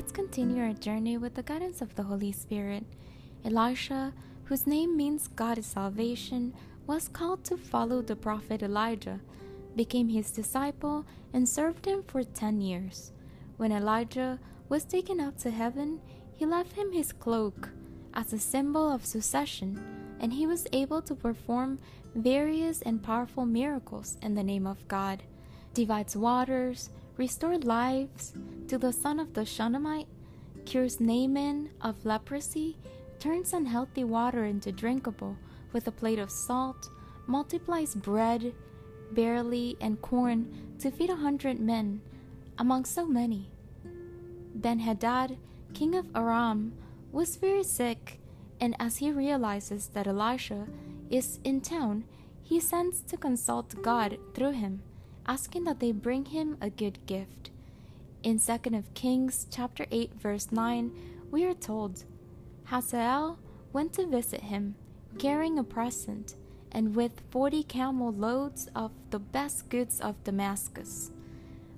let's continue our journey with the guidance of the Holy Spirit. Elisha, whose name means God is salvation, was called to follow the prophet Elijah, became his disciple, and served him for ten years. When Elijah was taken up to heaven, he left him his cloak as a symbol of succession, and he was able to perform various and powerful miracles in the name of God, divides waters, restored lives to the son of the Shunammite, cures Naaman of leprosy, turns unhealthy water into drinkable with a plate of salt, multiplies bread, barley, and corn to feed a hundred men, among so many. Ben Hadad, king of Aram, was very sick, and as he realizes that Elisha is in town, he sends to consult God through him asking that they bring him a good gift. In 2nd of Kings chapter 8 verse 9, we are told, Hazael went to visit him, carrying a present, and with 40 camel loads of the best goods of Damascus.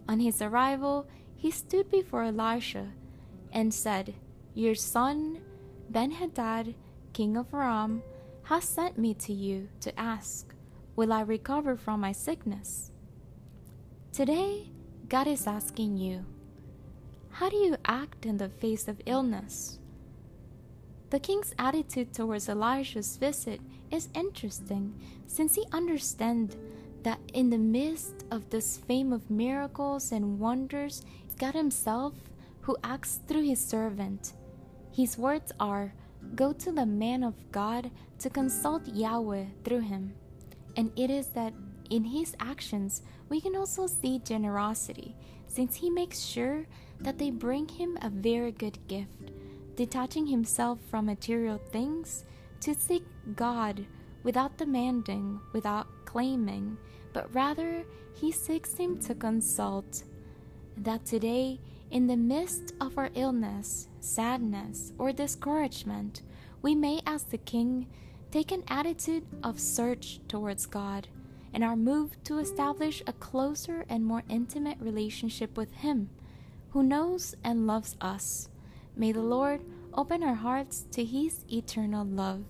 On his arrival, he stood before Elisha and said, Your son, Ben-Hadad, king of Aram, has sent me to you to ask, Will I recover from my sickness? Today, God is asking you, how do you act in the face of illness? The king's attitude towards Elijah's visit is interesting since he understands that in the midst of this fame of miracles and wonders, God Himself who acts through His servant. His words are, Go to the man of God to consult Yahweh through him. And it is that in his actions, we can also see generosity, since he makes sure that they bring him a very good gift, detaching himself from material things to seek God without demanding, without claiming, but rather he seeks him to consult. That today, in the midst of our illness, sadness, or discouragement, we may, as the King, take an attitude of search towards God and are moved to establish a closer and more intimate relationship with Him, who knows and loves us. May the Lord open our hearts to His eternal love.